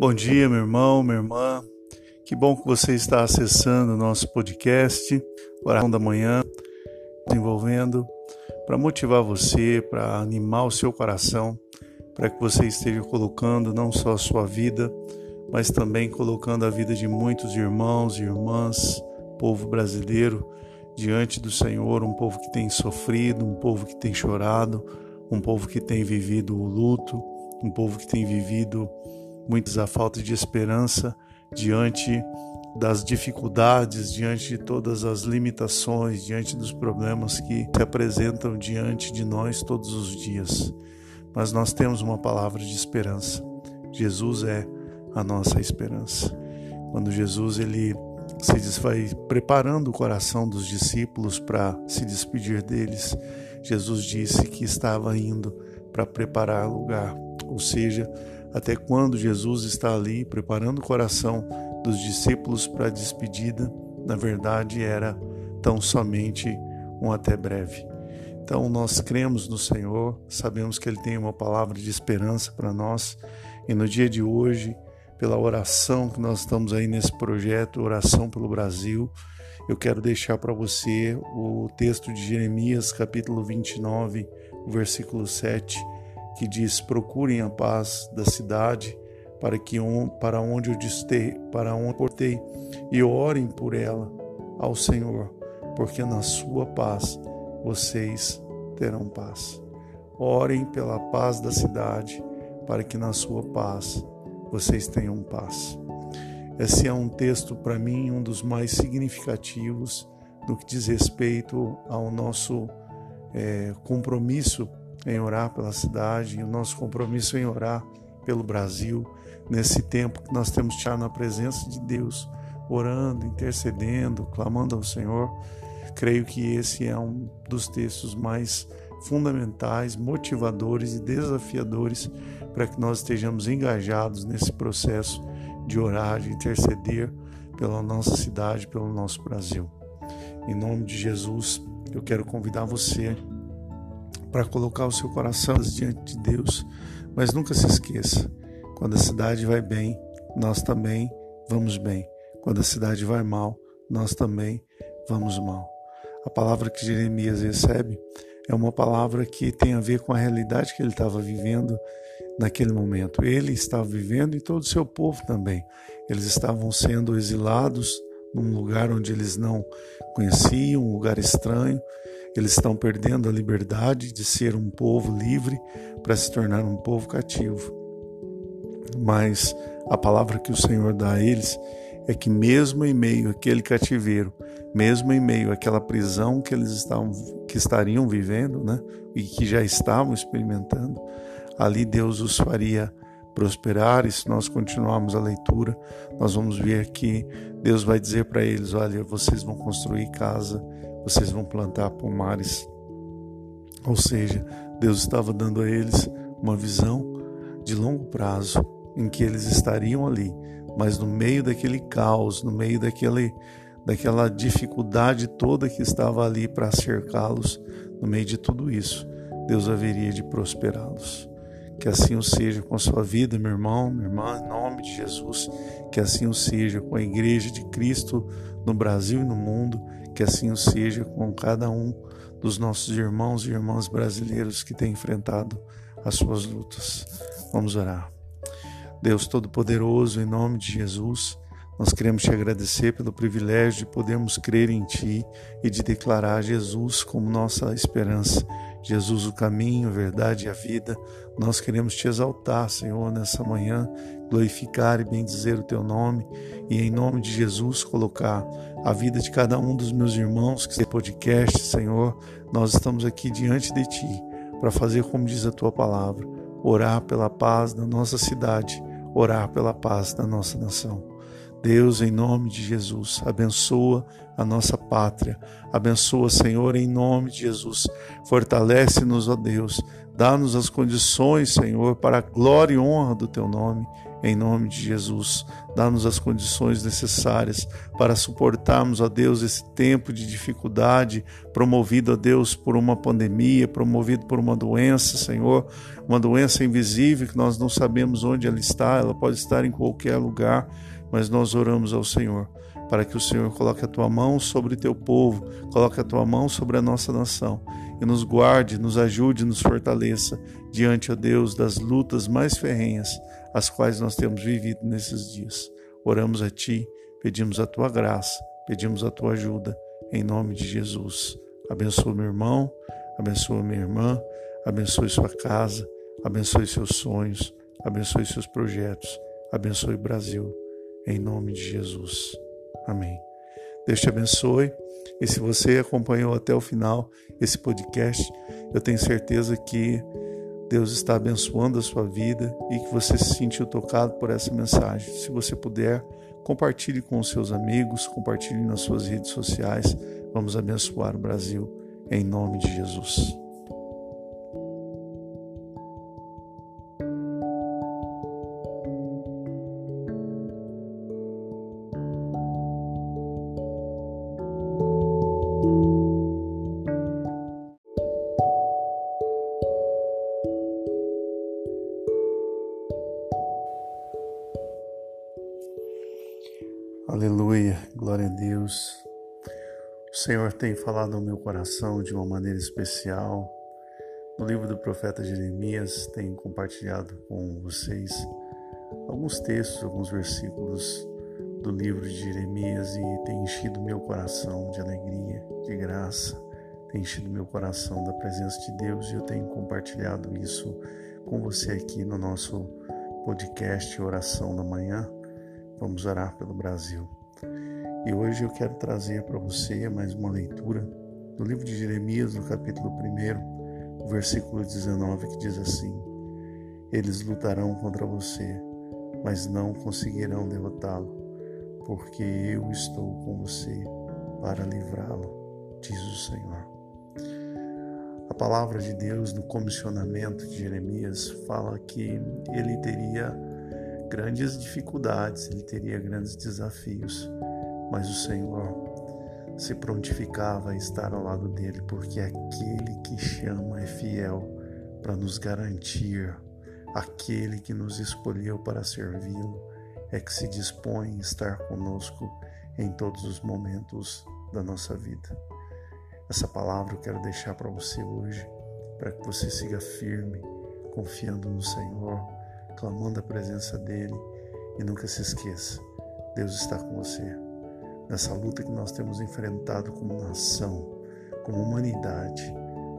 Bom dia, meu irmão, minha irmã. Que bom que você está acessando o nosso podcast, Oração da Manhã, desenvolvendo para motivar você, para animar o seu coração, para que você esteja colocando não só a sua vida, mas também colocando a vida de muitos irmãos e irmãs, povo brasileiro, diante do Senhor, um povo que tem sofrido, um povo que tem chorado, um povo que tem vivido o luto, um povo que tem vivido muitas a falta de esperança diante das dificuldades, diante de todas as limitações, diante dos problemas que se apresentam diante de nós todos os dias. Mas nós temos uma palavra de esperança. Jesus é a nossa esperança. Quando Jesus ele se vai preparando o coração dos discípulos para se despedir deles, Jesus disse que estava indo para preparar lugar, ou seja, até quando Jesus está ali preparando o coração dos discípulos para a despedida, na verdade era tão somente um até breve. Então nós cremos no Senhor, sabemos que Ele tem uma palavra de esperança para nós e no dia de hoje, pela oração que nós estamos aí nesse projeto, Oração pelo Brasil, eu quero deixar para você o texto de Jeremias, capítulo 29, versículo 7 que diz: procurem a paz da cidade para que para onde eu distei, para onde portei, e orem por ela ao Senhor, porque na sua paz vocês terão paz. Orem pela paz da cidade, para que na sua paz vocês tenham paz. Esse é um texto para mim um dos mais significativos no que diz respeito ao nosso é, compromisso em orar pela cidade e o nosso compromisso em orar pelo Brasil nesse tempo que nós temos estar na presença de Deus, orando, intercedendo, clamando ao Senhor. Creio que esse é um dos textos mais fundamentais, motivadores e desafiadores para que nós estejamos engajados nesse processo de orar, de interceder pela nossa cidade, pelo nosso Brasil. Em nome de Jesus, eu quero convidar você para colocar o seu coração diante de Deus. Mas nunca se esqueça: quando a cidade vai bem, nós também vamos bem. Quando a cidade vai mal, nós também vamos mal. A palavra que Jeremias recebe é uma palavra que tem a ver com a realidade que ele estava vivendo naquele momento. Ele estava vivendo e todo o seu povo também. Eles estavam sendo exilados num lugar onde eles não conheciam, um lugar estranho, eles estão perdendo a liberdade de ser um povo livre para se tornar um povo cativo. Mas a palavra que o Senhor dá a eles é que mesmo em meio àquele cativeiro, mesmo em meio àquela prisão que eles estavam, que estariam vivendo, né, e que já estavam experimentando, ali Deus os faria prosperar. E se nós continuarmos a leitura, nós vamos ver que Deus vai dizer para eles: olha, vocês vão construir casa vocês vão plantar pomares. Ou seja, Deus estava dando a eles uma visão de longo prazo em que eles estariam ali, mas no meio daquele caos, no meio daquele, daquela dificuldade toda que estava ali para cercá-los, no meio de tudo isso, Deus haveria de prosperá-los. Que assim o seja com a sua vida, meu irmão, minha irmã, em nome de Jesus. Que assim o seja com a Igreja de Cristo no Brasil e no mundo que assim o seja com cada um dos nossos irmãos e irmãs brasileiros que têm enfrentado as suas lutas. Vamos orar. Deus Todo-Poderoso, em nome de Jesus, nós queremos te agradecer pelo privilégio de podermos crer em Ti e de declarar Jesus como nossa esperança. Jesus, o caminho, a verdade e a vida. Nós queremos te exaltar, Senhor, nessa manhã, glorificar e bendizer o Teu nome e, em nome de Jesus, colocar a vida de cada um dos meus irmãos que tem podcast, Senhor. Nós estamos aqui diante de Ti para fazer como diz a Tua palavra, orar pela paz da nossa cidade, orar pela paz da nossa nação. Deus, em nome de Jesus, abençoa a nossa pátria. Abençoa, Senhor, em nome de Jesus. Fortalece-nos, ó Deus. Dá-nos as condições, Senhor, para a glória e honra do teu nome. em nome de Jesus. Dá-nos as condições necessárias para suportarmos, ó Deus, esse tempo de dificuldade promovido, ó Deus, por uma pandemia, promovido por uma doença, Senhor, uma doença invisível que nós não sabemos onde ela está, ela pode estar em qualquer lugar, mas nós oramos ao Senhor para que o Senhor coloque a tua mão sobre teu povo, coloque a tua mão sobre a nossa nação e nos guarde, nos ajude, nos fortaleça diante, ó Deus, das lutas mais ferrenhas as quais nós temos vivido nesses dias. Oramos a Ti, pedimos a Tua graça, pedimos a Tua ajuda, em nome de Jesus. Abençoa meu irmão, abençoa minha irmã, abençoe sua casa, abençoe seus sonhos, abençoe seus projetos, abençoe o Brasil, em nome de Jesus. Amém. Deus te abençoe. E se você acompanhou até o final esse podcast, eu tenho certeza que Deus está abençoando a sua vida e que você se sentiu tocado por essa mensagem. Se você puder, compartilhe com os seus amigos, compartilhe nas suas redes sociais. Vamos abençoar o Brasil em nome de Jesus. Glória a Deus. O Senhor tem falado ao meu coração de uma maneira especial. No livro do profeta Jeremias, tenho compartilhado com vocês alguns textos, alguns versículos do livro de Jeremias e tem enchido meu coração de alegria, de graça, tem enchido meu coração da presença de Deus e eu tenho compartilhado isso com você aqui no nosso podcast Oração da Manhã. Vamos orar pelo Brasil. E hoje eu quero trazer para você mais uma leitura do livro de Jeremias, no capítulo 1, versículo 19, que diz assim: Eles lutarão contra você, mas não conseguirão derrotá-lo, porque eu estou com você para livrá-lo, diz o Senhor. A palavra de Deus no comissionamento de Jeremias fala que ele teria grandes dificuldades, ele teria grandes desafios, mas o Senhor se prontificava a estar ao lado dele, porque aquele que chama é fiel para nos garantir, aquele que nos escolheu para servi-lo é que se dispõe a estar conosco em todos os momentos da nossa vida. Essa palavra eu quero deixar para você hoje, para que você siga firme, confiando no Senhor clamando a presença dele e nunca se esqueça, Deus está com você. Nessa luta que nós temos enfrentado como nação, como humanidade,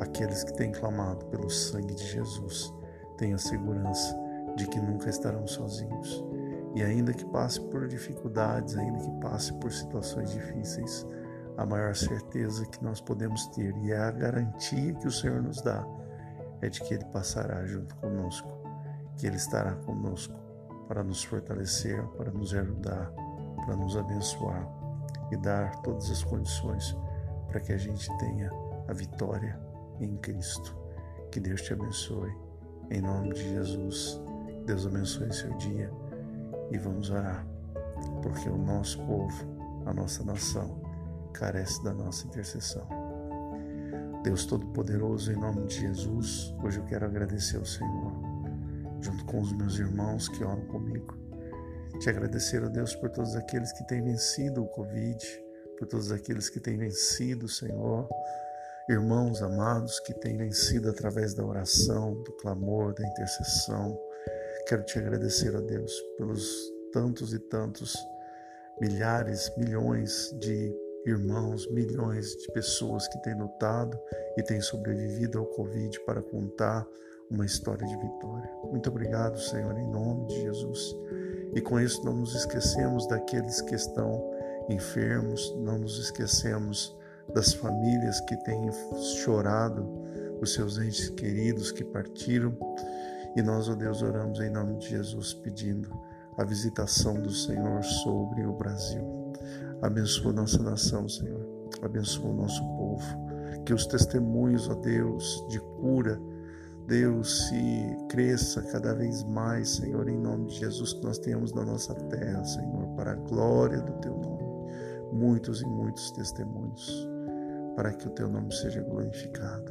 aqueles que têm clamado pelo sangue de Jesus, tenham segurança de que nunca estarão sozinhos. E ainda que passe por dificuldades, ainda que passe por situações difíceis, a maior certeza que nós podemos ter e é a garantia que o Senhor nos dá é de que Ele passará junto conosco que Ele estará conosco para nos fortalecer, para nos ajudar, para nos abençoar e dar todas as condições para que a gente tenha a vitória em Cristo. Que Deus te abençoe. Em nome de Jesus, Deus abençoe seu dia e vamos orar, porque o nosso povo, a nossa nação, carece da nossa intercessão. Deus Todo-Poderoso, em nome de Jesus, hoje eu quero agradecer ao Senhor junto com os meus irmãos que oram comigo. Te agradecer, a Deus, por todos aqueles que têm vencido o Covid, por todos aqueles que têm vencido, Senhor, irmãos amados que têm vencido através da oração, do clamor, da intercessão. Quero te agradecer, a Deus, pelos tantos e tantos milhares, milhões de irmãos, milhões de pessoas que têm lutado e têm sobrevivido ao Covid para contar uma história de vitória. Muito obrigado, Senhor, em nome de Jesus. E com isso não nos esquecemos daqueles que estão enfermos, não nos esquecemos das famílias que têm chorado os seus entes queridos que partiram. E nós, ó Deus, oramos em nome de Jesus, pedindo a visitação do Senhor sobre o Brasil. Abençoa nossa nação, Senhor. Abençoa o nosso povo. Que os testemunhos, ó Deus, de cura, Deus, se cresça cada vez mais, Senhor, em nome de Jesus, que nós tenhamos na nossa terra, Senhor, para a glória do Teu nome, muitos e muitos testemunhos, para que o Teu nome seja glorificado.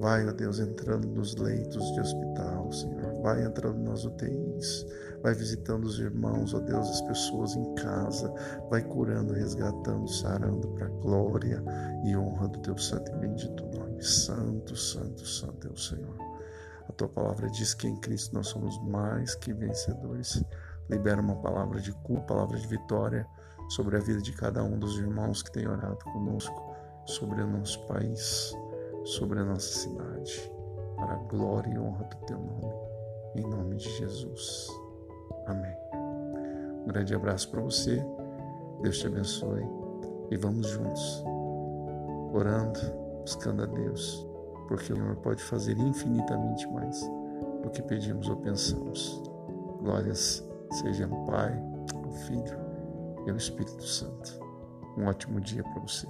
Vai, ó Deus, entrando nos leitos de hospital, Senhor. Vai entrando nas UTIs. Vai visitando os irmãos, ó Deus, as pessoas em casa. Vai curando, resgatando, sarando para a glória e honra do Teu santo e bendito nome. Santo, santo, santo é o Senhor. A Tua palavra diz que em Cristo nós somos mais que vencedores. Libera uma palavra de cura, palavra de vitória sobre a vida de cada um dos irmãos que tem orado conosco, sobre o nosso país sobre a nossa cidade, para a glória e honra do teu nome, em nome de Jesus. Amém. Um grande abraço para você, Deus te abençoe e vamos juntos, orando, buscando a Deus, porque o Senhor pode fazer infinitamente mais do que pedimos ou pensamos. Glórias sejam ao Pai, ao Filho e ao Espírito Santo. Um ótimo dia para você.